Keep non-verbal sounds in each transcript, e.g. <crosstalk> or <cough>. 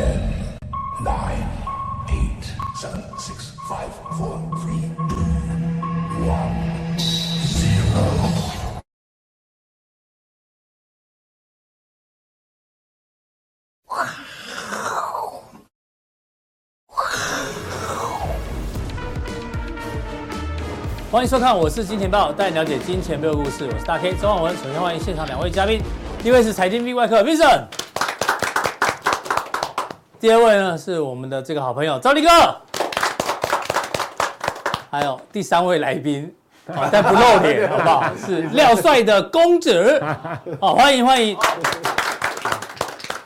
Ten, nine, eight, seven, six, five, four, three, two, one, zero. 欢迎收看，我是金钱豹，带你了解金钱背后故事。我是大 K 周望文。首先欢迎现场两位嘉宾，第一位是财经 V 外客 Vincent，第二位呢是我们的这个好朋友赵力哥，还有第三位来宾，啊，<laughs> 但不露脸，好不好？是廖帅的公子，好，<laughs> 欢迎欢迎，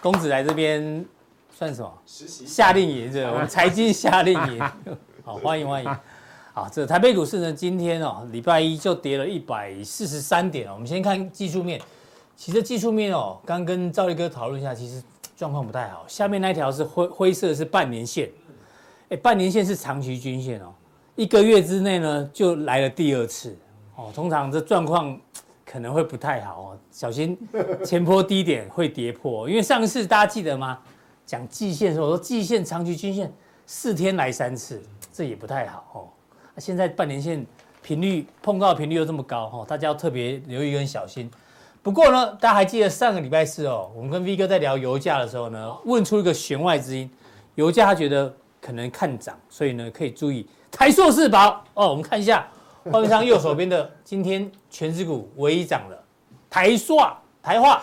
公子来这边算什么？夏令营是 <laughs> 我们财经夏令营，好，欢迎欢迎。好，这台北股市呢，今天哦，礼拜一就跌了一百四十三点。我们先看技术面，其实技术面哦，刚跟赵力哥讨论一下，其实状况不太好。下面那条是灰灰色是半年线，哎，半年线是长期均线哦，一个月之内呢就来了第二次哦。通常这状况可能会不太好哦，小心前波低点会跌破。因为上次大家记得吗？讲季线的时候，说季线、长期均线四天来三次，这也不太好哦。现在半年线频率碰到频率又这么高哈，大家要特别留意跟小心。不过呢，大家还记得上个礼拜四哦，我们跟 V 哥在聊油价的时候呢，问出一个弦外之音，油价他觉得可能看涨，所以呢可以注意台硕四宝。哦。我们看一下画面上右手边的，今天全指股唯一涨了台硕台化。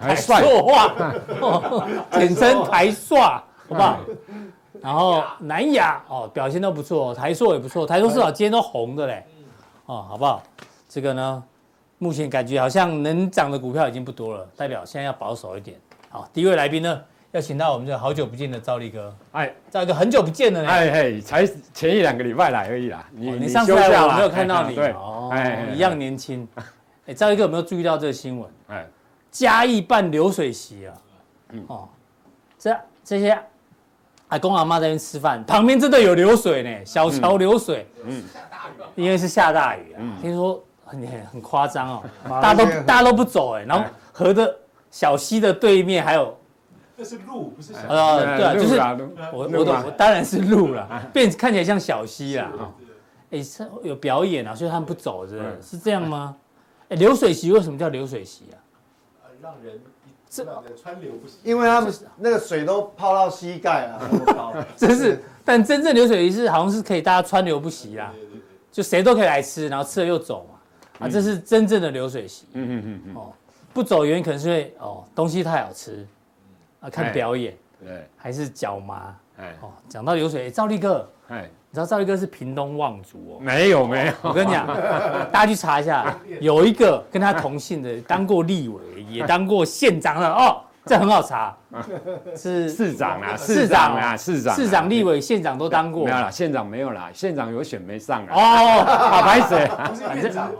台硕化，<laughs> 简称台硕，好不好？然后南亚哦表现都不错，台硕也不错，台硕至少今天都红的嘞，哦好不好？这个呢，目前感觉好像能涨的股票已经不多了，代表现在要保守一点。好，第一位来宾呢，要请到我们这个好久不见的赵力哥，哎，兆立哥很久不见了呢，哎嘿，才前一两个礼拜来而已啦。你你上次来我没有看到你哦，一样年轻。<laughs> 哎，赵力哥有没有注意到这个新闻？哎，嘉义办流水席啊，嗯哦，这这些。阿公阿妈在那边吃饭，旁边真的有流水呢，小桥流水。嗯，下大雨，因为是下大雨啊。听说很很很夸张哦，<laughs> 大家都大家都不走哎，然后河的小溪的对面还有，这是路不是小溪。呃，对啊，就是我我我当然是路了，变看起来像小溪啦。哎，是有表演啊，所以他们不走，是是这样吗？哎，流水席为什么叫流水席啊？让人。这川流不息，因为他们那个水都泡到膝盖了，<laughs> 真是。但真正流水席是好像是可以大家川流不息啦，就谁都可以来吃，然后吃了又走嘛。啊，这是真正的流水席。嗯嗯嗯哦，不走原因可能是因为哦东西太好吃，啊看表演，对，还是脚麻。哎哦，讲到流水，赵立哥，哎，你知道赵立哥是屏东望族哦？没有没有，我跟你讲，大家去查一下，有一个跟他同姓的，当过立委。也当过县长了哦，这很好查，<laughs> 是。市长啊，市长啊，市长，市长、立委、县长都当过。没有啦，县长没有啦，县长有选没上啊。哦，好白水，<laughs> 县长，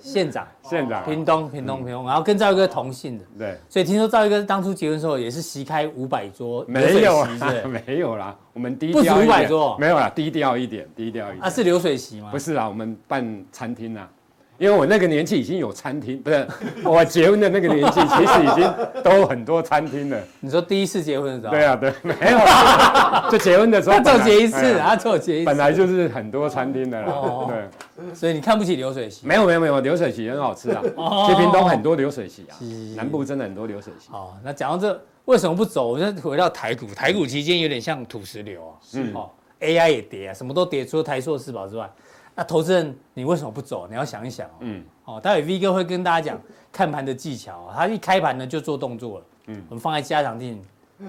县长，县长，屏东，屏东，屏东，然后跟赵一哥同姓的。对，所以听说赵一哥当初结婚的时候也是席开五百桌，没有，<laughs> 没有啦，我们低调，不止五百桌，没有啦，低调一点，低调一点。啊，是流水席吗？不是啦，我们办餐厅啊。因为我那个年纪已经有餐厅，不是 <laughs> 我结婚的那个年纪，<laughs> 其实已经都很多餐厅了。你说第一次结婚的时候？对啊，对，<laughs> 没有，就结婚的时候，就结一次，啊，就结一次，本来就是很多餐厅的啦。对，所以你看不起流水席？没有，没有，没有，流水席很好吃啊。其实屏东很多流水席啊，南部真的很多流水席。哦，那讲到这，为什么不走？我就回到台股，台股期间有点像土石流啊。嗯。哦，AI 也跌啊，什么都跌，除了台硕四宝之外。那投资人，你为什么不走？你要想一想哦。嗯。哦，待会 V 哥会跟大家讲看盘的技巧。他一开盘呢就做动作了。嗯。我们放在加强錠，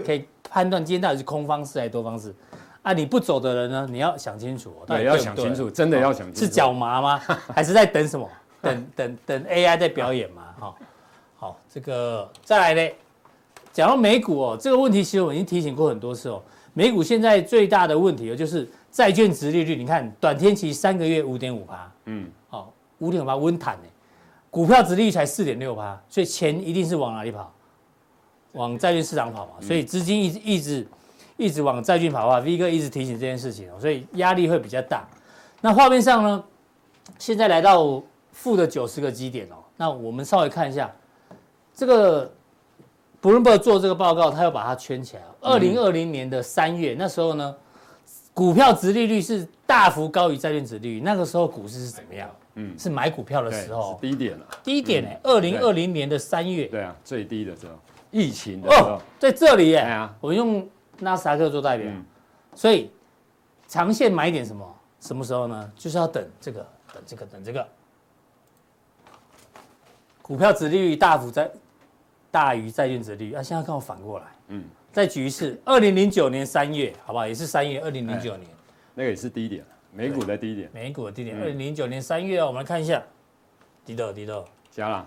可以判断今天到底是空方式还是多方式。啊，你不走的人呢，你要想清楚。对，要想清楚，真的要想清楚。是脚麻吗？<laughs> 还是在等什么？等 <laughs> 等等 AI 在表演吗？好，<laughs> 好，这个再来呢，讲到美股哦，这个问题其实我已经提醒过很多次哦。美股现在最大的问题哦，就是。债券值利率，你看短天期三个月五点五趴，嗯，好五点五趴温坦呢，股票值利率才四点六趴，所以钱一定是往哪里跑？往债券市场跑嘛，所以资金一直一直一直往债券跑的话，V 哥一直提醒这件事情哦，所以压力会比较大。那画面上呢，现在来到负的九十个基点哦，那我们稍微看一下这个 Bloomberg 做这个报告，他又把它圈起来。二零二零年的三月，那时候呢，股票值利率是大幅高于债券值利率，那个时候股市是怎么样？嗯，是买股票的时候，低点了，低点哎，二零二零年的三月，对。啊，最低的时候，疫情的时候，在这里哎，我用纳斯达克做代表，所以长线买点什么？什么时候呢？就是要等这个，等这个，等这个，股票值利率大幅在大于债券值利率，啊，现在刚好反过来，嗯，再举一次，二零零九年三月，好不好？也是三月，二零零九年，那个也是低点。美股的低点，美股的低点，二零零九年三月啊，我们来看一下，低到低到加了，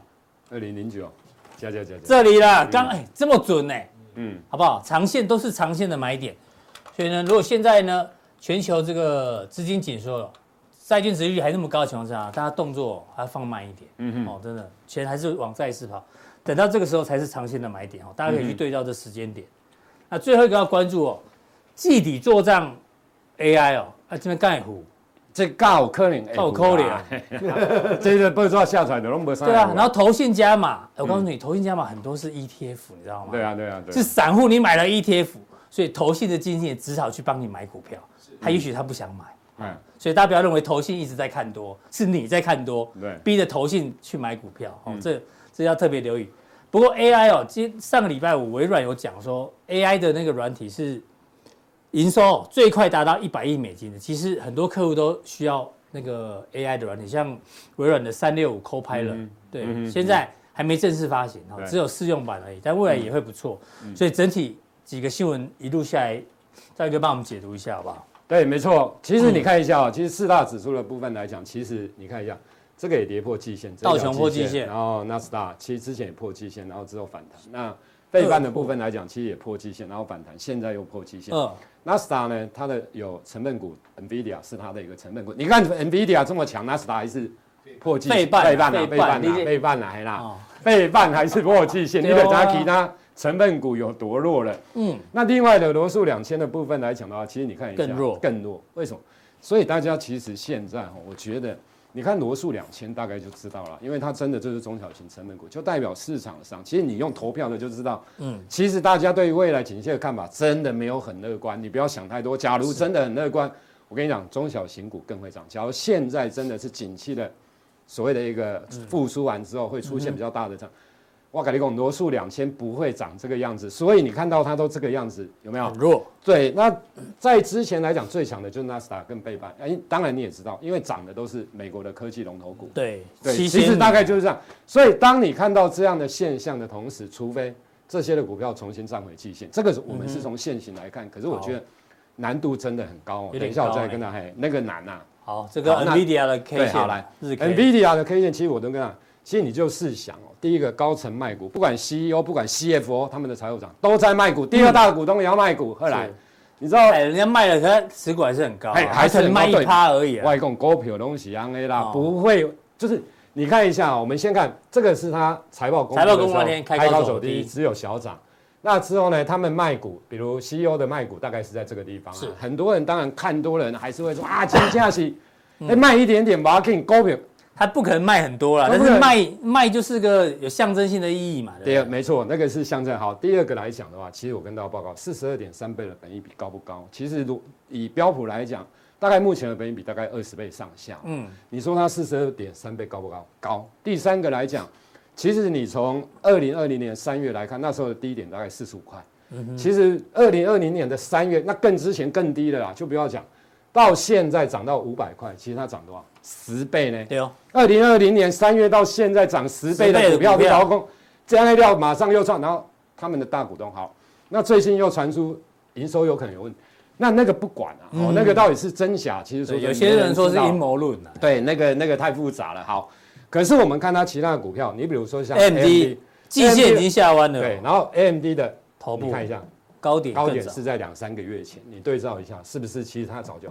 二零零九，加加加加，这里啦，刚哎这么准呢，嗯，好不好？长线都是长线的买点，所以呢，如果现在呢，全球这个资金紧缩了，债券殖利率还那么高的情况下，大家动作还要放慢一点，嗯哼，哦，真的，钱还是往债市跑，等到这个时候才是长线的买点哦，大家可以去对照这时间点。那最后一个要关注哦，季底做账 AI 哦。啊，这边盖虎，这高可能，高可能啊，<laughs> 这个不知道下出来的，拢没对啊，然后投信加码，我告诉你，投信加码很多是 ETF，你知道吗？对啊，对啊，对。是散户，你买了 ETF，所以投信的基金也只好去帮你买股票。他也许他不想买，嗯，所以大家不要认为投信一直在看多，是你在看多，对，逼着投信去买股票。哦，这这要特别留意。不过 AI 哦，今上个礼拜五微软有讲说，AI 的那个软体是。营收最快达到一百亿美金的，其实很多客户都需要那个 AI 的软体，像微软的三六五 Copilot，嗯、对，嗯、现在还没正式发行，对只有试用版而已，但未来也会不错。嗯、所以整体几个新闻一路下来，再一个帮我们解读一下好不好？对，没错。其实你看一下其实四大指数的部分来讲，其实你看一下，这个也跌破季线，道琼破季线，然后纳斯达其实之前也破季线，然后之后反弹。那费半的部分来讲，其实也破季线，然后反弹，现在又破季线。嗯。纳斯达呢，它的有成分股，NVIDIA 是它的一个成分股。你看 NVIDIA 这么强，纳斯达还是破季线。费半啊，费半啊，费半啊，啦，费半还是破季线。你的加其他成分股有多弱了？嗯。那另外的罗素两千的部分来讲的话，其实你看一下，更弱，更弱。为什么？所以大家其实现在哈，我觉得。你看罗素两千大概就知道了，因为它真的就是中小型成本股，就代表市场上，其实你用投票的就知道，嗯，其实大家对于未来景气的看法真的没有很乐观，你不要想太多。假如真的很乐观，我跟你讲，中小型股更会涨。假如现在真的是景气的所谓的一个复苏完之后，会出现比较大的涨。我跟你讲，罗素两千不会长这个样子，所以你看到它都这个样子，有没有？弱。对，那在之前来讲，最强的就是纳斯达克跟费半。哎，当然你也知道，因为涨的都是美国的科技龙头股。对对，其实大概就是这样。所以当你看到这样的现象的同时，除非这些的股票重新站回季线，这个是我们是从现行来看。可是我觉得难度真的很高。等一下我再跟他嘿，那个难呐。好，这个 NVIDIA 的 K 线，好来，NVIDIA 的 K 线，其实我都跟他。其实你就试想哦，第一个高层卖股，不管 CEO 不管 CFO，他们的财务长都在卖股。第二大的股东也要卖股，后来你知道，哎人家卖了，可持股还是很高，还是卖一趴而已。外供股票东西，A 啦，不会，就是你看一下，我们先看这个是他财报公布的时候，财报公布那天开高走低，只有小涨。那之后呢，他们卖股，比如 CEO 的卖股大概是在这个地方。是很多人当然看多人还是会说啊，金价是哎卖一点点吧，给你股票。它不可能卖很多啦，但是卖卖就是个有象征性的意义嘛。对，没错，那个是象征。好，第二个来讲的话，其实我跟大家报告，四十二点三倍的本益比高不高？其实如以标普来讲，大概目前的本益比大概二十倍上下。嗯，你说它四十二点三倍高不高？高。第三个来讲，其实你从二零二零年三月来看，那时候的低点大概四十五块。嗯哼。其实二零二零年的三月，那更之前更低的啦，就不要讲。到现在涨到五百块，其实它涨多少？十倍呢？对哦。二零二零年三月到现在涨十倍的股票，比劳工这样的料马上又创，然后他们的大股东好，那最近又传出营收有可能有问题，那那个不管啊，哦，那个到底是真假？其实说有些人说是阴谋论啊。对，那个那个太复杂了。好，可是我们看它其他的股票，你比如说像 AMD，季线已经下弯了。对，然后 AMD 的头部，你看一下。高点高点是在两三个月前，你对照一下，是不是？其实它早就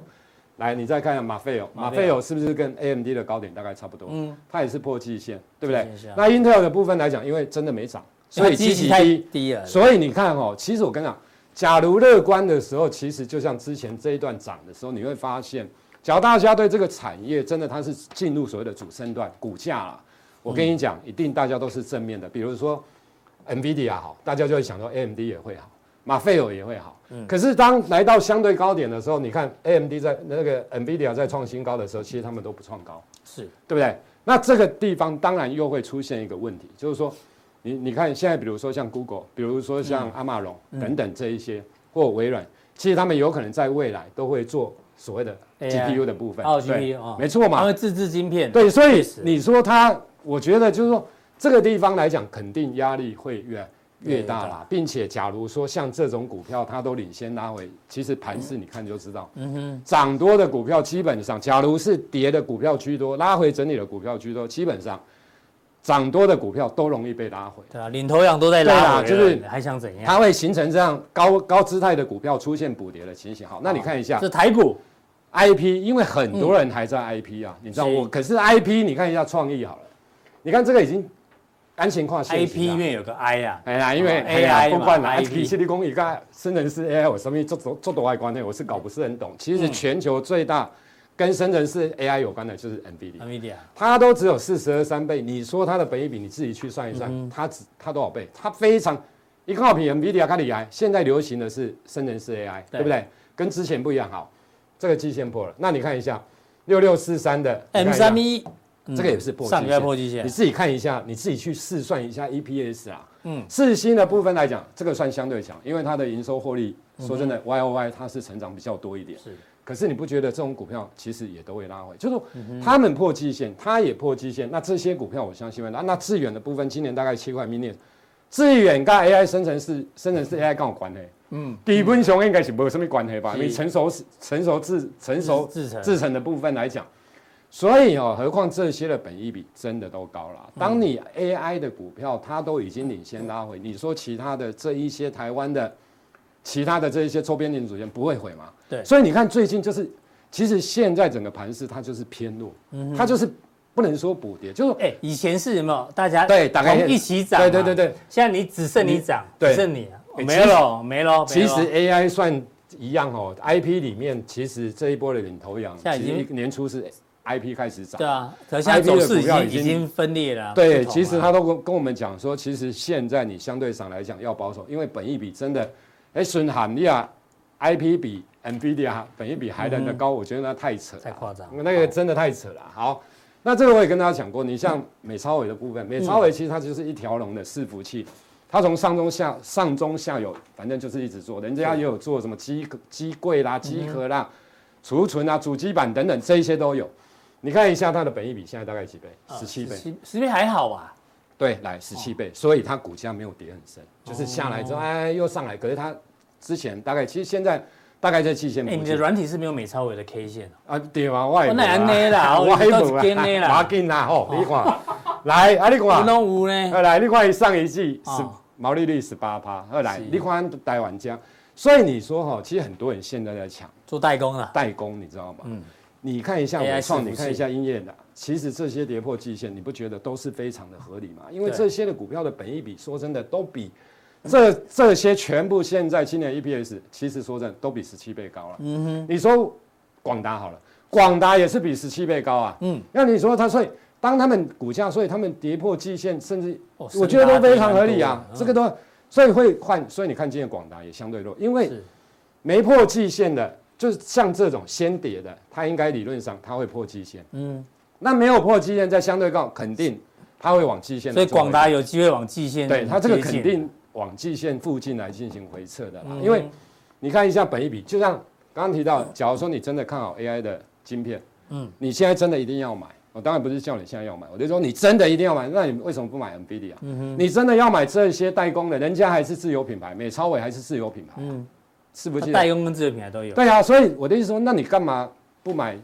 来，你再看一下马菲欧，马菲欧是不是跟 AMD 的高点大概差不多？嗯，它也是破季线，对不对？那 Intel 的部分来讲，因为真的没涨，所以基期太低了。所以你看哦，其实我跟你讲，假如乐观的时候，其实就像之前这一段涨的时候，你会发现，假如大家对这个产业真的它是进入所谓的主升段，股价啊，我跟你讲，一定大家都是正面的。比如说。NVIDIA 好，大家就会想到 AMD 也会好，马费尔也会好。嗯，可是当来到相对高点的时候，你看 AMD 在那个 NVIDIA 在创新高的时候，其实他们都不创高，是对不对？那这个地方当然又会出现一个问题，就是说，你你看现在比如说像 Google，比如说像阿玛龙等等这一些，或微软，其实他们有可能在未来都会做所谓的 GPU 的部分。哦，GPU 哦，没错嘛，他会自制晶片。对，所以你说它，我觉得就是说这个地方来讲，肯定压力会越来。越大啦，并且假如说像这种股票，它都领先拉回，其实盘势你看就知道，嗯哼，涨多的股票基本上，假如是跌的股票居多，拉回整理的股票居多，基本上涨多的股票都容易被拉回。对啊，领头羊都在拉回，就是还想怎样？它会形成这样高高姿态的股票出现补跌的情形。好，那你看一下，这台股 IP，因为很多人还在 IP 啊，你知道我，可是 IP，你看一下创意好了，你看这个已经。安情况，I P 里面有个 I 呀，哎呀，因为 A I 不管 I P，其实讲一个生成式 A I 我什么做做做多外关呢，我是搞不是很懂。其实全球最大跟生成式 A I 有关的就是 NVIDIA，NVIDIA，它都只有四十二三倍。你说它的本益比，你自己去算一算，它只它多少倍？它非常一个比 NVIDIA 更厉害。现在流行的是生成式 A I，对不对？跟之前不一样。好，这个季线破了，那你看一下六六四三的 M 三一。这个也是破，上个月破季线，你自己看一下，你自己去试算一下 EPS 啊。嗯，四星的部分来讲，这个算相对强，因为它的营收获利，说真的，Y O Y 它是成长比较多一点。是，可是你不觉得这种股票其实也都会拉回？就是说，他们破季线，它也破季线，那这些股票我相信会拉。那致远的部分，今年大概七块，明年致远跟 AI 生成式生成式 AI 跟我关系？嗯，基本上应该是没有什么关系吧？因为成熟成熟制成熟制程的部分来讲。所以哦，何况这些的本益比真的都高了。当你 AI 的股票它都已经领先拉回，你说其他的这一些台湾的其他的这一些周边零组件不会毁吗？对。所以你看最近就是，其实现在整个盘势它就是偏弱，它就是不能说补跌，就是哎，以前是什么大家对大概一起涨？对对对对。现在你只剩你涨，只剩你没了没了。其实 AI 算一样哦，IP 里面其实这一波的领头羊，现在已经年初是。I P 开始涨，对啊，可是现在走势已经已经分裂了。对，其实他都跟跟我们讲说，其实现在你相对上来讲要保守，因为本益比真的，哎，顺喊利亚 I P 比 NVIDIA 本益比还来得高，我觉得那太扯，太夸张，那个真的太扯了。好，那这个我也跟大家讲过，你像美超伟的部分，美超伟其实它就是一条龙的伺服器，它从上中下上中下游，反正就是一直做，人家也有做什么机机柜啦、机壳啦、储存啊、主机板等等，这一些都有。你看一下它的本益比现在大概几倍？十七倍，十倍还好吧？对，来十七倍，所以它股价没有跌很深，就是下来之后哎又上来。可是它之前大概其实现在大概在七线。哎，你的软体是没有美超伟的 K 线啊？对啊，我那内啦，我还不跟内啦，马进啦吼，你看，来啊你看，有有呢。来，你看上一季是毛利率十八趴，二来你看台湾家，所以你说哈，其实很多人现在在抢做代工啊，代工你知道吗？嗯。你看一下纬创，你看一下英业的，其实这些跌破季线，你不觉得都是非常的合理吗？因为这些的股票的本益比，说真的都比这这些全部现在今年 EPS，其实说真的都比十七倍高了。嗯哼，你说广达好了，广达也是比十七倍高啊。嗯，那你说它，所以当他们股价，所以他们跌破季线，甚至我觉得都非常合理啊。这个都所以会换，所以你看今天广达也相对弱，因为没破季线的。就是像这种先跌的，它应该理论上它会破季线。嗯，那没有破季线，在相对高，肯定它会往季线。所以广达有机会往季线。对，它这个肯定往季线附近来进行回撤的啦。嗯、因为你看一下本一比，就像刚刚提到，假如说你真的看好 AI 的晶片，嗯，你现在真的一定要买。我当然不是叫你现在要买，我就说你真的一定要买，那你为什么不买 NVIDIA？嗯哼，你真的要买这些代工的，人家还是自有品牌，美超伟还是自有品牌。嗯。是不是代工跟自有品牌都有？对啊，所以我的意思说，那你干嘛不买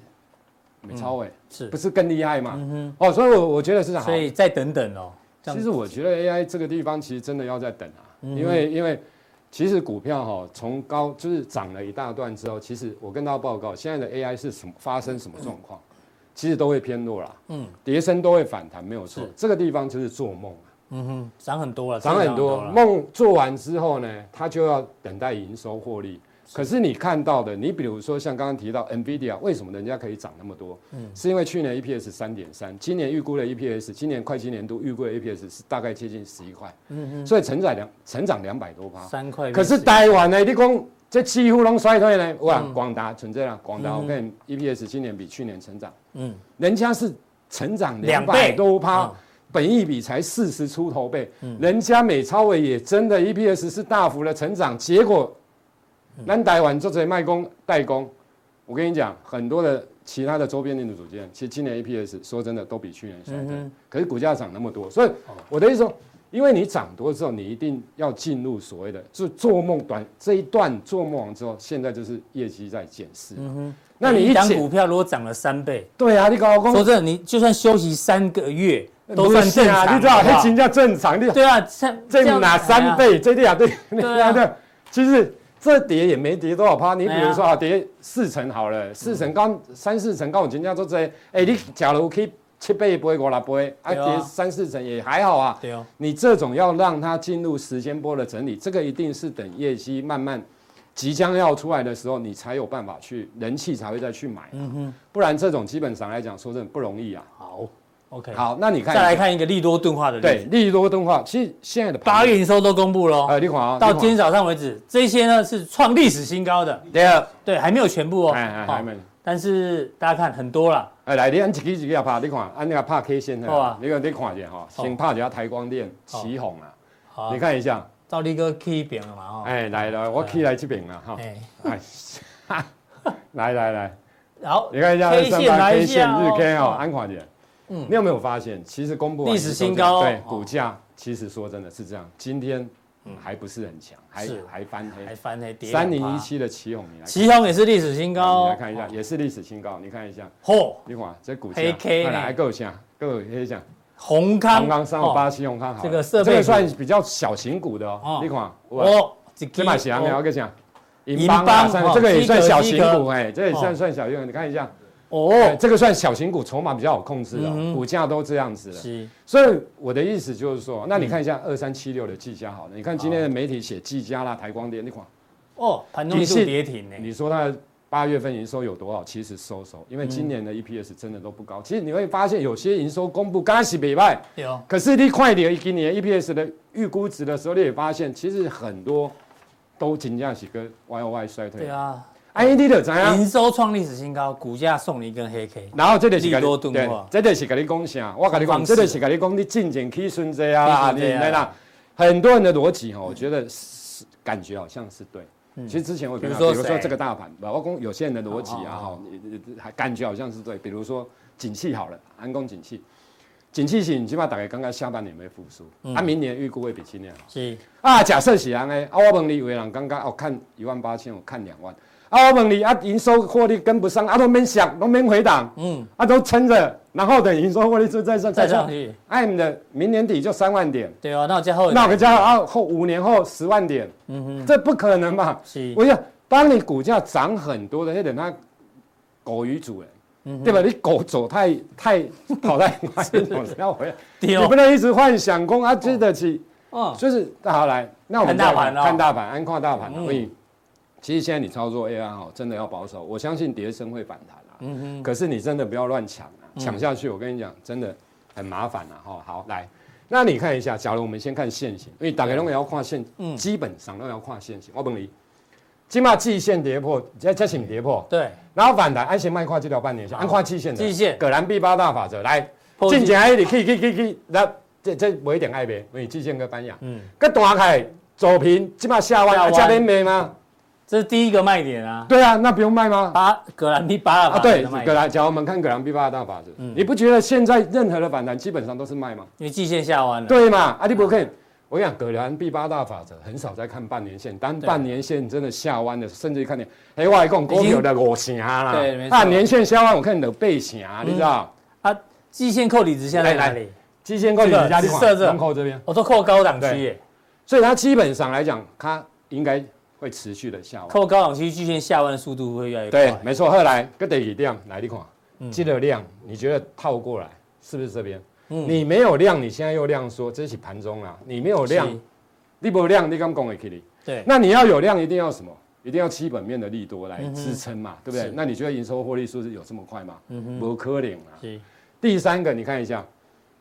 美超微？是不是更厉害嘛？哦，所以我我觉得是这样。所以再等等哦。其实我觉得 AI 这个地方其实真的要再等啊，因为因为其实股票哈从高就是涨了一大段之后，其实我跟大家报告，现在的 AI 是什么发生什么状况，其实都会偏弱啦。嗯，跌升都会反弹，没有错。这个地方就是做梦。嗯哼，涨很多了，涨很多。梦做完之后呢，他就要等待营收获利。可是你看到的，你比如说像刚刚提到 NVIDIA，为什么人家可以涨那么多？嗯，是因为去年 EPS 三点三，今年预估的 EPS，今年会计年度预估的 EPS 是大概接近十一块，嗯嗯，所以成长两成长两百多趴，三块。可是台湾呢，你讲这几乎拢衰退呢？哇，广达存在了，广达我看 EPS 今年比去年成长，嗯，人家是成长两百多趴。本益比才四十出头倍，嗯、人家美超伟也真的 EPS 是大幅的成长，结果，咱台湾做这些卖工代工，我跟你讲，很多的其他的周边零组件，其实今年 EPS 说真的都比去年衰退，嗯、可是股价涨那么多，所以我的意思说，因为你涨多之后，你一定要进入所谓的就做梦短这一段做梦完之后，现在就是业绩在检视。嗯哼，那你一档股票如果涨了三倍，对啊，你搞我说真的，你就算休息三个月。都算正常，你知道？黑金叫正常，你对啊，这哪三倍？这对啊，对，对啊，对。其实这跌也没跌多少趴。你比如说啊，跌四成好了，四成刚三四成，刚我金价做这，哎，你假如可以七倍不会过来不会，啊，跌三四成也还好啊。对哦。你这种要让它进入时间波的整理，这个一定是等业绩慢慢即将要出来的时候，你才有办法去人气才会再去买。嗯哼。不然这种基本上来讲，说真的不容易啊。好。OK，好，那你看，再来看一个利多钝化的，对，利多钝化，其实现在的八月营收都公布了，呃，你看啊，到今天早上为止，这些呢是创历史新高的，对啊，对，还没有全部哦，哎哎还没，但是大家看很多了，哎，来，你按一个一个要拍，你看，按那个拍 K 线的，你看你看一下哈，先拍一下台光电、奇鋐啊，好，你看一下，赵力哥 K 边了嘛，哈，哎，来 <laughs> 来，我 K 来这边了哈，哎，来来来，好，你看一下 K 线，K 线日 K 哦，安看一下。嗯，你有没有发现，其实公布历史新高，对股价，其实说真的是这样，今天还不是很强，还还翻黑，还翻黑，三零一七的奇鋐，你来，奇鋐也是历史新高，你来看一下，也是历史新高，你看一下，嚯，你看这股价，黑 K，来够强，够黑强，宏康，宏康三五八七，宏康好，这个设备，这个算比较小型股的哦，你看，哦，这买翔，你要跟讲，银邦，这个也算小型股，哎，这也算算小型，你看一下。哦，这个算小型股，筹码比较好控制的，股价都这样子了。所以我的意思就是说，那你看一下二三七六的技嘉好了，你看今天的媒体写技嘉啦、台光电那款，哦，盘中就跌停呢。你说它八月份营收有多少？其实收收，因为今年的 EPS 真的都不高。其实你会发现有些营收公布刚是礼拜，可是你快点今年 EPS 的预估值的时候，你也发现其实很多都紧张是跟 Y O Y 衰退。对啊。I D 的怎样？营收创历史新高，股价送你一根黑 K。然后这里是利多钝化，这里是跟你讲啥？我跟你讲，这里是跟你讲你进前可以顺这啊，你来啦。很多人的逻辑哈，我觉得是感觉好像是对。其实之前我比如说，比如说这个大盘，我讲有些人的逻辑啊哈，还感觉好像是对。比如说景气好了，安工景气，景气型，你起码大概刚刚下半年没复苏，嗯。啊，明年预估会比今年好。是。啊，假设是安诶，啊，我问你，有人刚刚哦看一万八千，我看两万。啊，我问你啊，营收获利跟不上，啊都没想，都没回档，嗯，啊都撑着，然后等营收获利就再上再上去。哎，你的明年底就三万点，对啊，那我加后，那我加啊后五年后十万点，嗯哼，这不可能嘛？是，我想当你股价涨很多的，那等它狗鱼主人，嗯，对吧？你狗走太太跑太快，要回来，你不能一直幻想空啊，经得起，哦，就是那好来，那我们看大盘，看大盘，安跨大盘，所以。其实现在你操作 AI 哈，真的要保守。我相信跌升会反弹啊。嗯哼。可是你真的不要乱抢啊，抢下去我跟你讲，真的很麻烦了。哈，好来，那你看一下，假如我们先看线型，因为大家都要跨线，基本上都要跨线型。我问你，起码季线跌破，再再请跌破。对。然后反弹，安先卖跨这条半年线，安跨季线的。季线。葛兰 B 八大法则来，进前还得可以可以可以可以，那这这我一点爱呗，因为季线跟班亚。嗯。跟大开走平，起码下弯，下边没吗？这是第一个卖点啊！对啊，那不用卖吗？八葛兰 B 八啊，对，葛兰，假如我们看葛兰 B 八大法则，嗯，你不觉得现在任何的反弹基本上都是卖吗？因为季线下弯了。对嘛？啊，你不看，我跟你讲，葛兰 B 八大法则很少在看半年线，当半年线真的下弯的，甚至于看你，哎，我还讲股票的五成啦，对，没错。啊，年线下弯，我看你的背成，你知道？啊，季线扣底值现在在哪里？季线扣底值在设这，门口这边，我都扣高档区耶，所以它基本上来讲，它应该。会持续的下弯，扣高档区季线下弯的速度会越来越快。对，没错。后来个底量来一款，记得量，你觉得套过来是不是这边？嗯，你没有量，你现在又量说这是盘中啊，你没有量，你不量，你刚讲会起你。对，那你要有量，一定要什么？一定要基本面的利多来支撑嘛，对不对？那你觉得营收获利数是有这么快吗？嗯哼，不可能啊。第三个，你看一下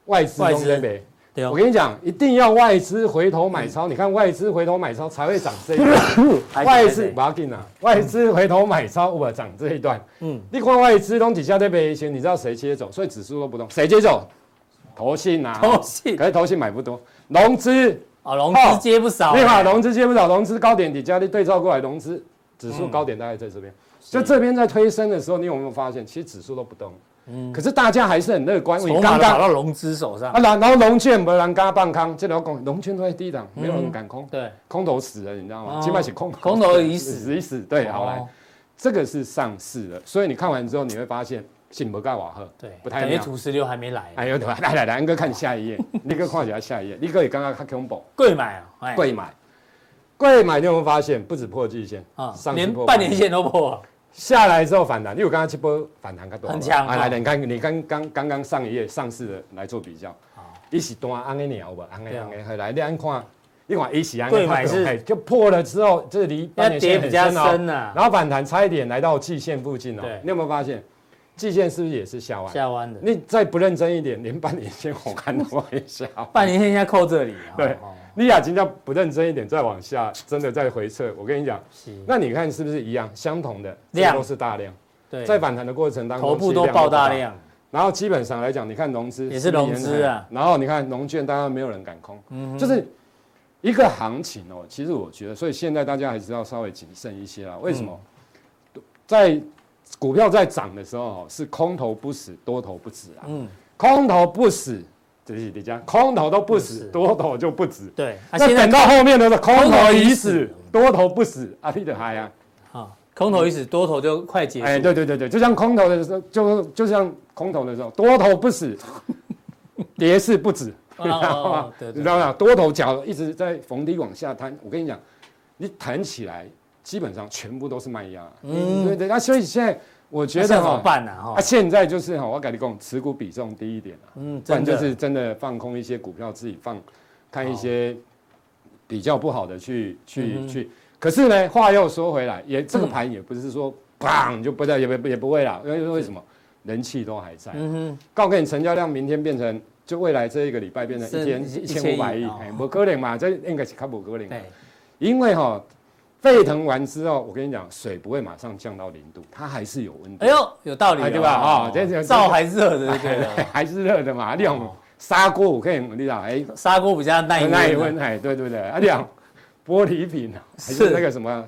外资东西北。我跟你讲，一定要外资回头买超。你看外资回头买超才会涨这一段。<laughs> 外资不要紧啊，外资回头买超，我涨这一段。嗯，你看外资东底下这边先，你知道谁接走？所以指数都不动，谁接走？投信啊，投信。可是投信买不多，融资。啊，融资接不少。你好，融资接不少，融资高点底下你对照过来，融资指数高点大概在这边。就这边在推升的时候，你有没有发现，其实指数都不动？嗯，可是大家还是很乐观，你刚刚打到融资手上。啊，然然后融券没人敢放空，这条空融券都在低档，没有人敢空，对，空头死了，你知道吗？起码是空空头已死，<laughs> 已死，对，好来，这个是上市了，所以你看完之后你会发现，信不盖瓦赫，对，不太妙。土石流还没来，哎呦，来来来，安哥看下一页，<laughs> 立刻看起来下一页，立刻也刚刚看恐怖，贵买啊，贵买，贵买，你有没有发现不止破季线啊，连半年线都破。下来之后反弹，因为我刚刚这波反弹很强。来来，你看你刚刚刚刚上一页上市的来做比较，一起端安个鸟吧，安个安个，来，你看，一款一起安个，对，买是，就破了之后，这离半年线很深哦，然后反弹差一点来到季线附近哦，你有没有发现，季线是不是也是下弯？下弯的。你再不认真一点，连半年线我看都会下。<laughs> 半年线现在扣这里。对。你亚金要不认真一点，再往下，真的再回撤。我跟你讲，那你看是不是一样？相同的量都是大量。对，在反弹的过程当中，头部都爆大量。然后基本上来讲，你看融资也是融资啊。然后你看融券，当然没有人敢空。嗯，就是一个行情哦。其实我觉得，所以现在大家还是要稍微谨慎一些啦。为什么？在股票在涨的时候，是空头不死，多头不止啊。嗯，空头不死。就是你讲，空头都不死，多头就不止。对，那等到后面的是空头已死，多头不死，阿弟的嗨呀！好，空头已死，多头就快结束。哎，对对对对，就像空头的时候，就就像空头的时候，多头不死，<laughs> 跌势不止，<laughs> 你知道吗？你知道吗？多头脚一直在逢低往下弹，我跟你讲，你弹起来，基本上全部都是卖压。嗯，对对，那所以现在。我觉得怎么办呢？哈，现在就是哈，我跟你讲，持股比重低一点啊，嗯，不然就是真的放空一些股票，自己放，看一些比较不好的去去去。可是呢，话又说回来，也这个盘也不是说砰就不在，也不也不会啦，因为为什么？人气都还在。嗯哼，告诉你，成交量明天变成，就未来这一个礼拜变成一天一千五百亿，不可能嘛？这应该是靠不可能。对，因为哈。沸腾完之后，我跟你讲，水不会马上降到零度，它还是有温度。哎呦，有道理，对吧？啊，这这灶还热的，对，<laughs> 还是热的嘛。那种砂锅我可以，你知道，哎，砂锅比较耐耐温，哎，对对对。啊，这样玻璃瓶还是那个什么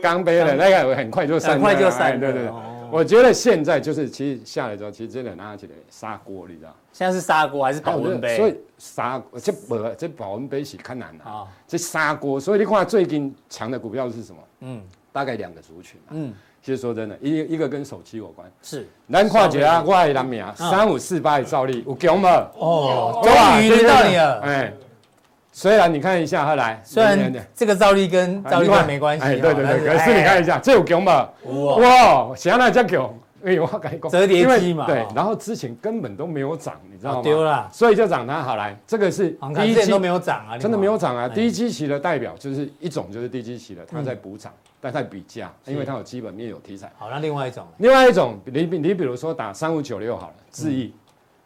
钢杯的，那个很快就散，很快就散，对对对。我觉得现在就是，其实下来之后，其实真的拿起来砂锅，你知道？现在是砂锅还是保温杯？所以砂这不这保温杯是看难的啊。这砂锅，所以你看最近强的股票是什么？嗯，大概两个族群。嗯，其实说真的，一一个跟手机有关。是。南跨节啊，外南米啊，三五四八的照例有强吗？哦，终于轮到你了。哎。虽然你看一下，后来虽然这个兆利跟兆利没关系，哎，对对对，可是你看一下，这有强吗？哇，想要那叫强，哎，我跟你讲，折叠机嘛，对，然后之前根本都没有涨，你知道吗？丢了，所以就涨它。好来，这个是第一期都没有涨啊，真的没有涨啊。低基期的代表就是一种就是低基期的，它在补涨，但在比价，因为它有基本面有题材。好，那另外一种，另外一种，你你比如说打三五九六好了，智易，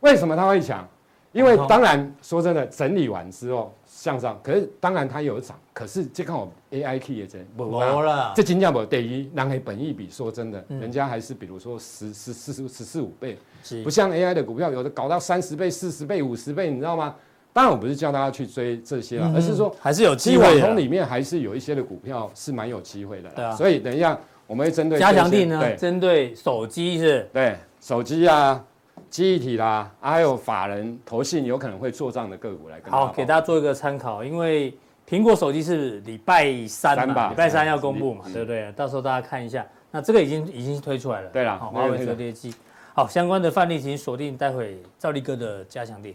为什么它会强？因为当然说真的，整理完之后。向上，可是当然它有涨，可是这看我 A I K 也真没了，这金价不等于让黑本益比，说真的，人家还是比如说十十四十四五倍，不像 A I 的股票，有的搞到三十倍、四十倍、五十倍，你知道吗？当然我不是叫大家去追这些了，而是说还是有机会。网通里面还是有一些的股票是蛮有机会的。对啊，所以等一下我们会针对加强力呢，针对手机是，对手机啊。记忆体啦，还有法人投信有可能会做账的个股来跟好，给大家做一个参考。因为苹果手机是礼拜三嘛，礼拜三要公布嘛，对不对？到时候大家看一下。那这个已经已经推出来了，对了，华为折叠机。好，相关的范例请锁定待会赵力哥的加强錠。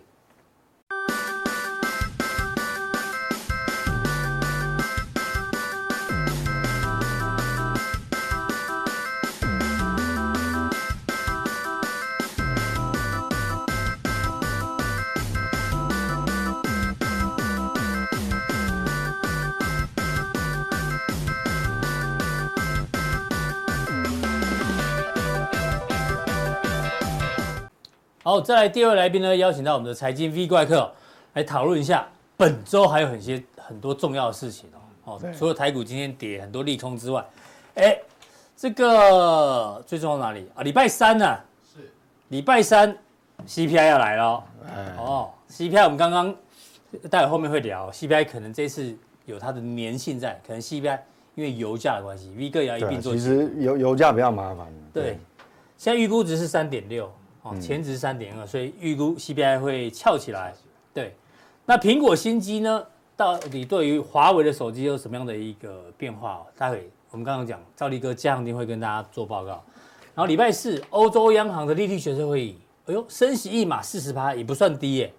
好，再来第二位来宾呢，邀请到我们的财经 V 怪客来讨论一下本周还有很些很多重要的事情哦。哦，除了台股今天跌很多利空之外，哎，这个最重要哪里啊？礼拜三呢、啊？是礼拜三 CPI 要来了。哎、哦，CPI 我们刚刚待会后面会聊，CPI 可能这次有它的粘性在，可能 CPI 因为油价的关系，V 哥也要一并做。其实油油价比较麻烦。对，对现在预估值是三点六。前值三点二，所以预估 CPI 会翘起来。对，那苹果新机呢？到底对于华为的手机有什么样的一个变化？待会我们刚刚讲，赵立哥加强定会跟大家做报告。然后礼拜四，欧洲央行的利率决策会议，哎呦，升息一码四十趴也不算低耶。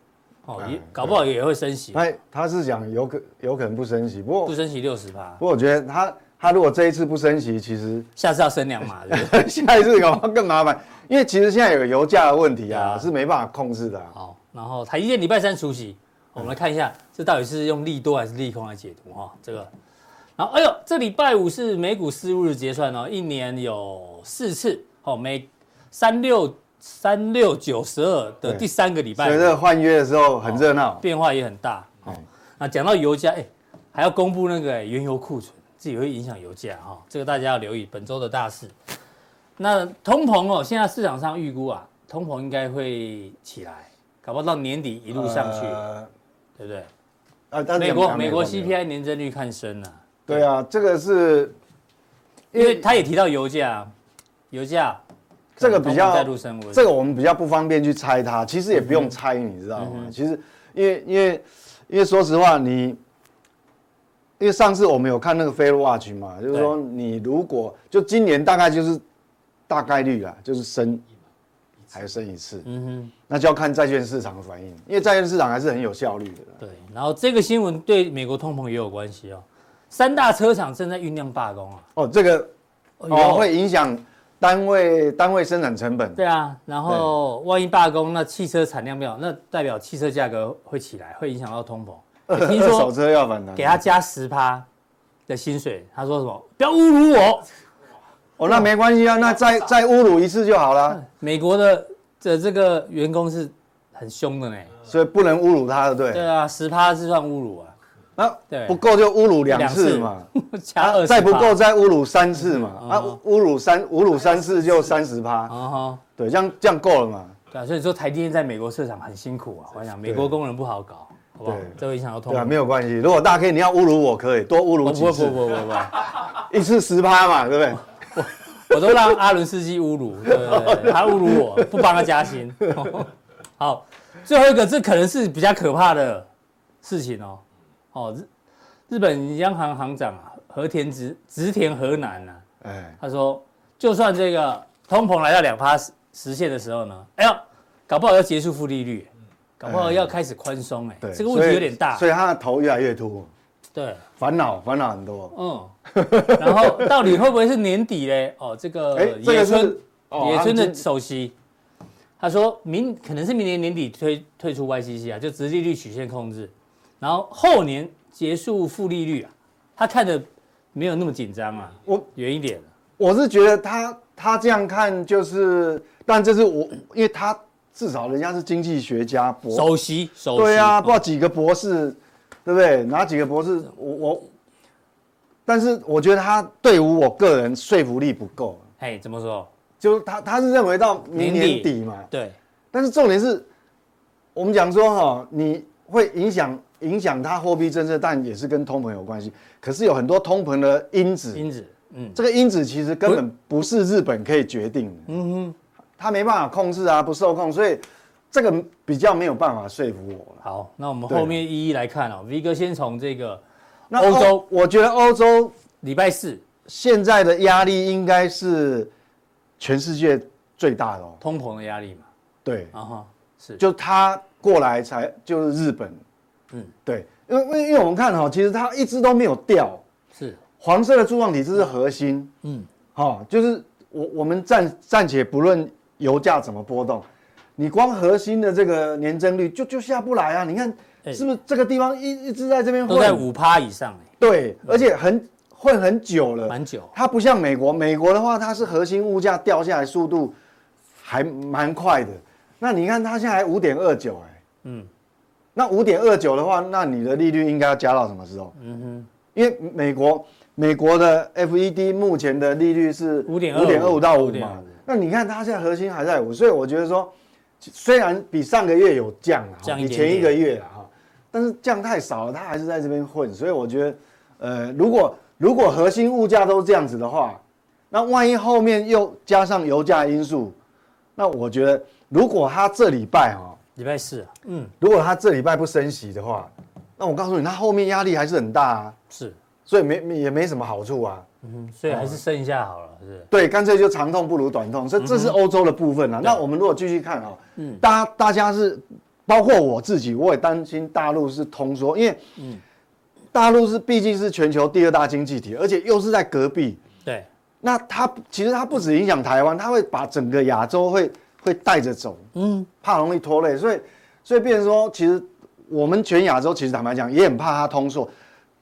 哦，也搞不好也会升息。他他是讲有可有可能不升息，不过不升息六十趴。不过我觉得他他如果这一次不升息，其实下次要升两码，<laughs> 下一次搞不好更麻烦。因为其实现在有油价的问题啊，啊是没办法控制的、啊。好，然后台积电礼拜三除息，我们来看一下，这到底是用利多还是利空来解读哈？这个，然后哎呦，这礼拜五是美股四日结算哦，一年有四次，哦，每三六三六九十二的第三个礼拜，所以这个换约的时候很热闹，变化也很大。哦，那讲到油价，哎，还要公布那个原油库存，这也会影响油价哈，这个大家要留意本周的大事。那通膨哦，现在市场上预估啊，通膨应该会起来，搞不好到年底一路上去，呃、对不对？啊，但美国美国 CPI 年增率看升了、啊。对啊，这个是，因为他也提到油价，油价这个比较这个我们比较不方便去猜它，其实也不用猜，你知道吗？嗯、其实，因为因为因为说实话，你因为上次我们有看那个 Fed Watch 嘛，就是说你如果就今年大概就是。大概率啊，就是升，还升一次，嗯哼，那就要看债券市场的反应，因为债券市场还是很有效率的。对，然后这个新闻对美国通膨也有关系哦。三大车厂正在酝酿罢工啊。哦，这个哦会影响单位单位生产成本。对啊，然后万一罢工，那汽车产量没有，那代表汽车价格会起来，会影响到通膨。<laughs> 听说手车要反弹，给他加十趴的薪水，他说什么？不要侮辱我。哦，那没关系啊，那再再侮辱一次就好了。美国的这这个员工是很凶的呢，所以不能侮辱他的，对。对啊，十趴是算侮辱啊。啊，对，不够就侮辱两次嘛，<laughs> 加二，再不够再侮辱三次嘛。啊，侮辱三侮辱三次就三十趴。啊哈，对，这样这样够了嘛。对啊，所以说台积电在美国市场很辛苦啊。我想美国工人不好搞，好不好？这会影响到通。对啊，没有关系。如果大 K，你要侮辱我可以多侮辱几次。不不不不不，<laughs> 一次十趴嘛，对不对？我都让阿伦斯基侮辱，对对对，他侮辱我，不帮他加薪。<laughs> 好，最后一个，这可能是比较可怕的事情哦。哦，日日本央行行长啊，和田直直田河南呐，哎，他说，就算这个通膨来到两趴实实现的时候呢，哎呦，搞不好要结束负利率，搞不好要开始宽松，哎，对，这个问题有点大，所以他的头越来越秃。对，烦恼烦恼很多。嗯，然后到底会不会是年底嘞？哦，这个野村野村的首席，他说明可能是明年年底推退出 YCC 啊，就直利率曲线控制，然后后年结束负利率啊，他看的没有那么紧张啊，我远一点。我是觉得他他这样看就是，但这是我，因为他至少人家是经济学家博首席，首席对啊，不知道几个博士。对不对？哪几个博士？我我，但是我觉得他对于我个人说服力不够。嘿，怎么说？就他他是认为到明年底嘛。对。但是重点是，我们讲说哈，你会影响影响他货币政策，但也是跟通膨有关系。可是有很多通膨的因子。因子。嗯。这个因子其实根本不是日本可以决定的。嗯哼。他没办法控制啊，不受控，所以。这个比较没有办法说服我了。好，那我们后面一一来看哦。V 哥先从这个欧洲，我觉得欧洲礼拜四。现在的压力应该是全世界最大的哦，通膨的压力嘛。对，啊哈，是，就他过来才就是日本，嗯，对，因为因为因为我们看哈，其实它一直都没有掉，是。黄色的柱状体，这是核心，嗯，好，就是我我们暂暂且不论油价怎么波动。你光核心的这个年增率就就下不来啊！你看是不是这个地方一一直在这边混，都在五趴以上，对，而且很混很久了，蛮久。它不像美国，美国的话它是核心物价掉下来速度还蛮快的。那你看它现在还五点二九，哎，嗯，那五点二九的话，那你的利率应该要加到什么时候？嗯哼，因为美国美国的 FED 目前的利率是五点五点二五到五嘛，那你看它现在核心还在五，所以我觉得说，虽然比上个月有降了，比前一个月啊，但是降太少了，它还是在这边混，所以我觉得，呃，如果如果核心物价都这样子的话，那万一后面又加上油价因素，那我觉得，如果它这礼拜哈，礼拜四，嗯，如果它这礼拜不升息的话，那我告诉你，它后面压力还是很大啊。是，所以没也没什么好处啊。嗯，所以还是剩一下好了，是。对，干脆就长痛不如短痛，所以这是欧洲的部分啊。那我们如果继续看啊，嗯，大家大家是，包括我自己，我也担心大陆是通缩，因为，嗯，大陆是毕竟是全球第二大经济体，而且又是在隔壁。对。那它其实它不止影响台湾，它会把整个亚洲会会带着走，嗯，怕容易拖累，所以所以变成说，其实我们全亚洲其实坦白讲也很怕它通缩，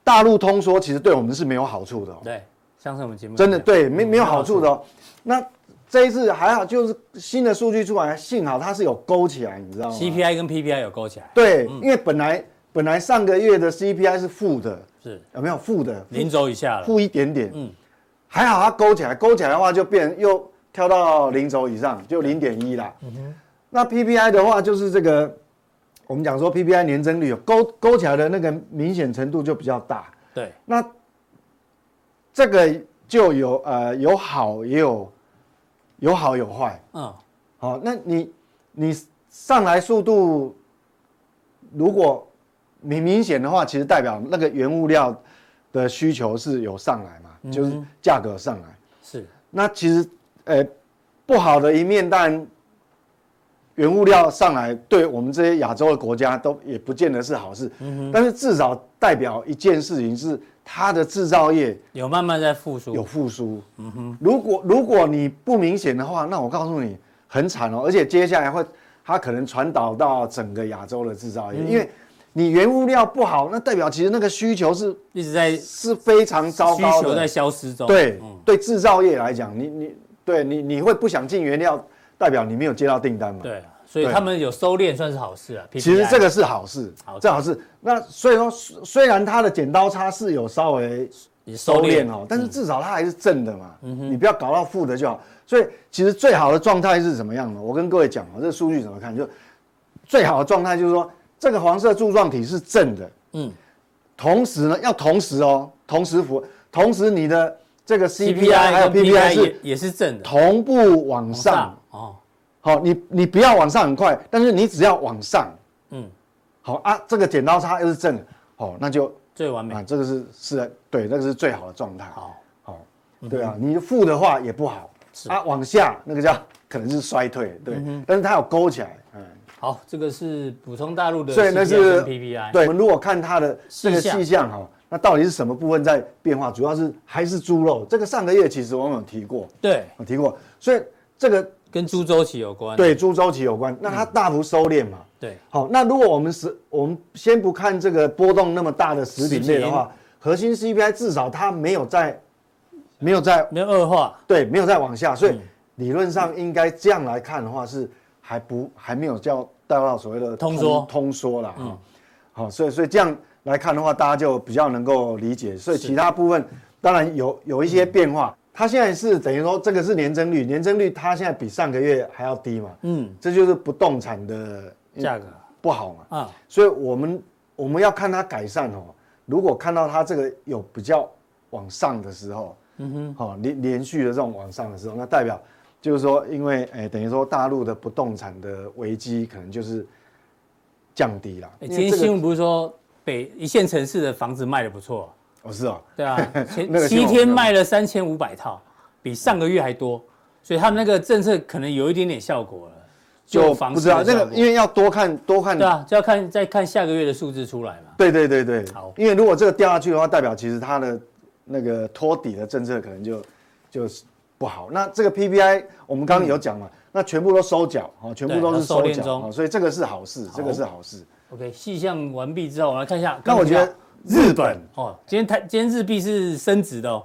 大陆通缩其实对我们是没有好处的、喔，对，像是我们节目真的对没没有好处的、哦，那这一次还好，就是新的数据出来，幸好它是有勾起来，你知道吗？CPI 跟 PPI 有勾起来，对，嗯、因为本来本来上个月的 CPI 是负的，是有没有负的？零轴以下了，负一点点，嗯。还好它勾起来，勾起来的话就变又跳到零轴以上，就零点一啦。嗯哼。那 PPI 的话就是这个，我们讲说 PPI 年增率勾勾起来的那个明显程度就比较大。对。那这个就有呃有好也有有好有坏。嗯。好，那你你上来速度如果明明显的话，其实代表那个原物料的需求是有上来嘛。就是价格上来，是那其实，呃，不好的一面，但原物料上来，对我们这些亚洲的国家都也不见得是好事。嗯哼。但是至少代表一件事情是，它的制造业有慢慢在复苏，有复苏。嗯哼。如果如果你不明显的话，那我告诉你很惨哦，而且接下来会，它可能传导到整个亚洲的制造业，因为。你原物料不好，那代表其实那个需求是一直在是非常糟糕的，需求在消失中。对，对制造业来讲，你你对你你会不想进原料，代表你没有接到订单嘛？对，所以他们有收敛算是好事啊。其实这个是好事，好，这好事。那所以说，虽然它的剪刀差是有稍微收敛哦，但是至少它还是正的嘛。嗯，你不要搞到负的就好。所以其实最好的状态是怎么样的？我跟各位讲哦，这个数据怎么看？就最好的状态就是说。这个黄色柱状体是正的，嗯，同时呢，要同时哦，同时符，同时你的这个 CPI 还有 PPI 是也是正的，同步往上哦，好，你你不要往上很快，但是你只要往上，嗯，好啊，这个剪刀差又是正的，哦，那就最完美。啊，这个是是，对，那个是最好的状态，好，好，对啊，你负的话也不好，啊，往下那个叫可能是衰退，对，但是它有勾起来，嗯。好，这个是补充大陆的，所以那是 PPI。对，我们如果看它的这个气象哈，那到底是什么部分在变化？主要是还是猪肉。这个上个月其实我们有提过，对，有提过。所以这个跟猪周期有关，对，猪周期有关。那它大幅收敛嘛？对。好，那如果我们是，我们先不看这个波动那么大的食品类的话，核心 CPI 至少它没有在，没有在，没有恶化，对，没有再往下。所以理论上应该这样来看的话是。还不还没有叫带到所谓的通缩通缩了啊，好，所以所以这样来看的话，大家就比较能够理解。所以其他部分当然有有一些变化。它现在是等于说这个是年增率，年增率它现在比上个月还要低嘛，嗯，这就是不动产的价格不好嘛，啊，所以我们我们要看它改善哦。如果看到它这个有比较往上的时候，嗯哼，好连连续的这种往上的时候，那代表。就是说，因为诶、欸，等于说大陆的不动产的危机可能就是降低了。今天新闻不是说北一线城市的房子卖的不错？哦，是哦。对啊，<laughs> 前七天卖了三千五百套，比上个月还多，所以他们那个政策可能有一点点效果了。就房子啊，那个因为要多看多看。对啊，就要看再看下个月的数字出来嘛。对对对对。好，因为如果这个掉下去的话，代表其实它的那个托底的政策可能就就是。不好，那这个 PPI 我们刚刚有讲嘛，嗯、那全部都收缴，啊，全部都是收缴，所以这个是好事，好这个是好事。OK，细项完毕之后，我们来看一下。那我觉得日本。哦，今天台今天日币是升值的哦。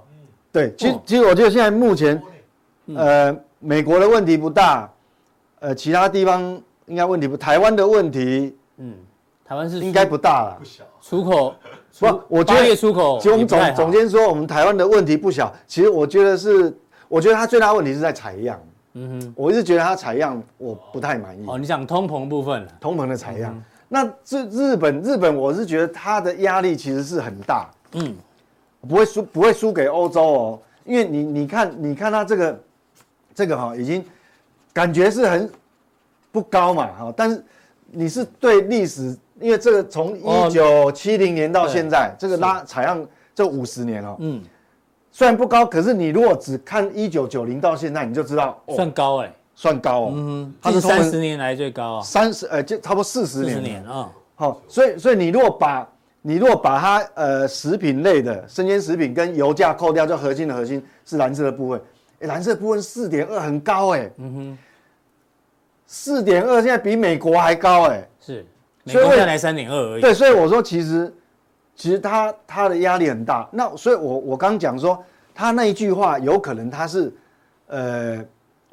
对，其实其实我觉得现在目前，呃，美国的问题不大，呃，其他地方应该问题不，台湾的问题，嗯，台湾是应该不大了，不小。出口不，我觉得出口，其实我们总总监说我们台湾的问题不小，其实我觉得是，我觉得它最大的问题是在采样。嗯哼，我一直觉得它采样我不太满意。哦，你讲通膨部分，通膨的采样，那日日本日本，我是觉得它的压力其实是很大。嗯，不会输不会输给欧洲哦，因为你你看你看它这个这个哈已经感觉是很不高嘛哈，但是你是对历史，因为这个从一九七零年到现在，这个拉采样这五十年哦。嗯。虽然不高，可是你如果只看一九九零到现在，你就知道算高哎，算高哦。嗯，它是三十年来最高啊。三十呃，就差不多四十年。四十年啊。好，所以所以你如果把你如果把它呃食品类的生鲜食品跟油价扣掉，就核心的核心是蓝色的部分。哎，蓝色的部分四点二很高哎。嗯哼。四点二现在比美国还高哎。是。美国才来三点二而已。对，所以我说其实。其实他他的压力很大，那所以我，我我刚讲说，他那一句话有可能他是，呃，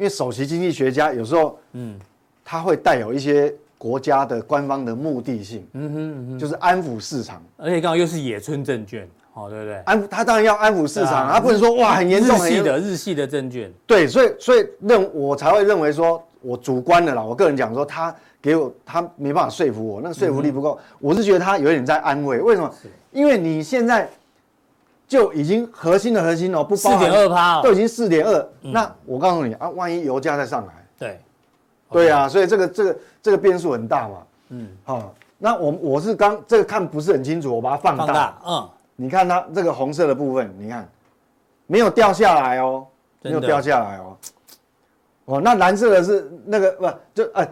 因为首席经济学家有时候，嗯，他会带有一些国家的官方的目的性，嗯哼，嗯哼，就是安抚市场，而且刚好又是野村证券，哦，对不对？安他当然要安抚市场，啊、他不能说哇很严重，日系的日系的证券，对，所以所以认我才会认为说，我主观的啦，我个人讲说他。给我，他没办法说服我，那个说服力不够。我是觉得他有点在安慰，为什么？因为你现在就已经核心的核心哦，不包含四点二趴，都已经四点二。那我告诉你啊，万一油价再上来，对，对啊，所以这个这个这个变数很大嘛。嗯，好，那我我是刚这个看不是很清楚，我把它放大。嗯，你看它这个红色的部分，你看没有掉下来哦，没有掉下来哦。哦，那蓝色的是那个不就呃。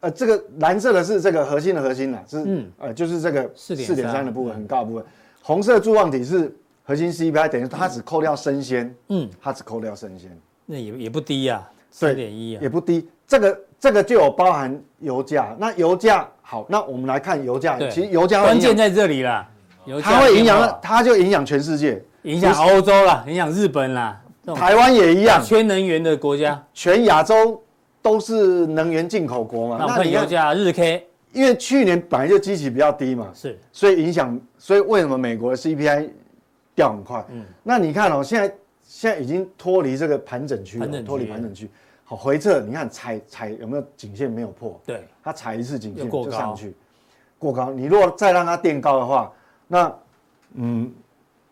呃，这个蓝色的是这个核心的核心呐，是嗯，呃，就是这个四点三的部分，很高的部分。红色柱状体是核心 CPI，等于它只扣掉生鲜，嗯，它只扣掉生鲜，那也也不低呀，四点一啊，也不低。这个这个就有包含油价，那油价好，那我们来看油价，其实油价关键在这里啦，它会影响，它就影响全世界，影响欧洲啦，影响日本啦，台湾也一样，缺能源的国家，全亚洲。都是能源进口国嘛，那你油价日 K，因为去年本来就基期比较低嘛，是，所以影响，所以为什么美国的 CPI 掉很快？嗯，那你看哦，现在现在已经脱离这个盘整区了，脱离盘整区，好回撤，你看踩踩有没有颈线没有破？对，它踩一次颈线就上去，过高，你如果再让它垫高的话，那嗯，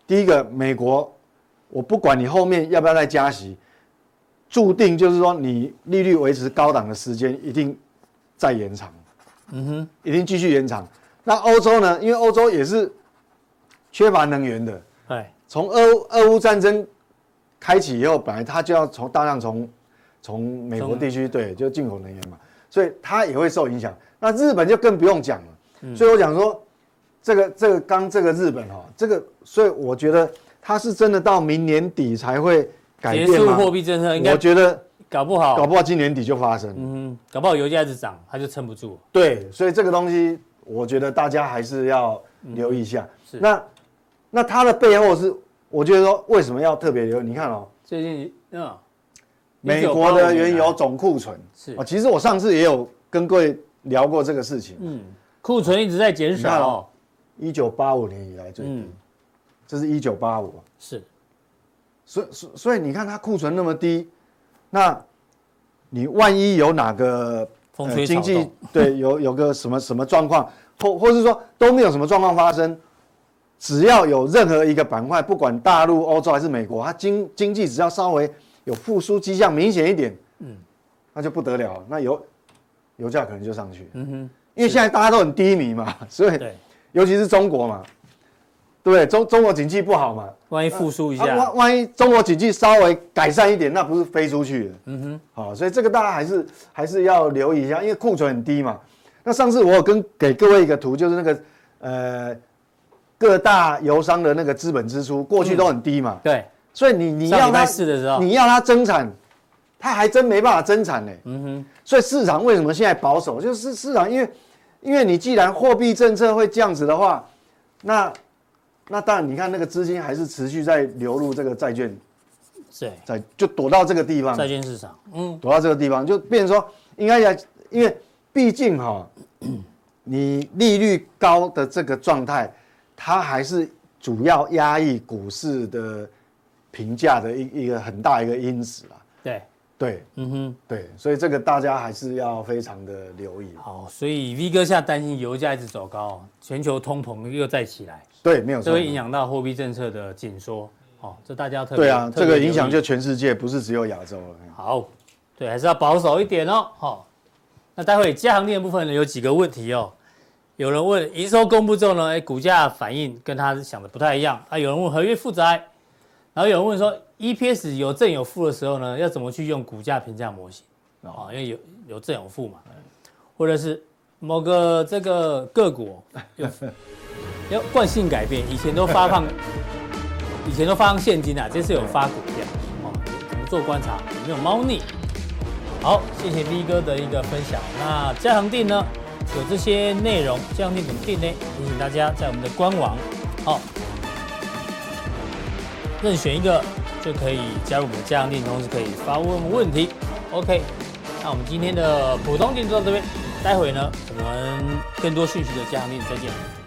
第一个美国，我不管你后面要不要再加息。注定就是说，你利率维持高档的时间一定再延长，嗯哼，一定继续延长。那欧洲呢？因为欧洲也是缺乏能源的，对。从俄俄乌战争开启以后，本来它就要从大量从从美国地区对就进口能源嘛，所以它也会受影响。那日本就更不用讲了。嗯、所以我讲说，这个这个刚这个日本哈，这个所以我觉得它是真的到明年底才会。结束货币政策，应该我觉得搞不好，搞不好今年底就发生。嗯，搞不好油价一直涨，它就撑不住。对，所以这个东西，我觉得大家还是要留意一下。是，那那它的背后是，我觉得说为什么要特别留意？你看哦，最近嗯，美国的原油总库存。是啊，其实我上次也有跟各位聊过这个事情。嗯，库存一直在减少，一九八五年以来最低，这是一九八五。是。所以，所所以你看它库存那么低，那你万一有哪个呃经济对有有个什么什么状况，或或是说都没有什么状况发生，只要有任何一个板块，不管大陆、欧洲还是美国，它经经济只要稍微有复苏迹象明显一点，嗯，那就不得了，那油油价可能就上去，嗯哼，因为现在大家都很低迷嘛，<laughs> 所以尤其是中国嘛。对不对？中中国经济不好嘛，万一复苏一下，万万一中国经济稍微改善一点，那不是飞出去了？嗯哼，好，所以这个大家还是还是要留意一下，因为库存很低嘛。那上次我有跟给各位一个图，就是那个呃各大油商的那个资本支出，过去都很低嘛。对，所以你你要它是的时候，你要它增产，它还真没办法增产呢。嗯哼，所以市场为什么现在保守？就是市场因为因为你既然货币政策会这样子的话，那那当然，你看那个资金还是持续在流入这个债券，对，在就躲到这个地方，债券市场，嗯，躲到这个地方，就变成说应该要，因为毕竟哈，你利率高的这个状态，它还是主要压抑股市的评价的一一个很大一个因子啦。对对，嗯哼，对，所以这个大家还是要非常的留意。好，所以 V 哥现在担心油价一直走高，全球通膨又再起来，对，没有错，这会影响到货币政策的紧缩。哦，这大家特别对啊，这个影响就全世界，不是只有亚洲了。好，对，还是要保守一点哦。好，那待会加强錠的部分呢，有几个问题哦。有人问营收公布之后呢，哎，股价反应跟他想的不太一样啊。有人问合约负债，然后有人问说 EPS 有正有负的时候呢，要怎么去用股价评价模型啊？因为有有正有负嘛，或者是某个这个个股有 <laughs> 要惯性改变，以前都发放。以前都发放现金啊，这次有发股票哦。怎么做观察？有没有猫腻？好，谢谢 V 哥的一个分享。那加强定呢？有这些内容，加强錠怎么定呢？提醒大家在我们的官网，哦，任选一个就可以加入我们的加强錠，同时可以发问问题。OK，那我们今天的普通店就到这边，待会呢，我们更多讯息的加强錠再见。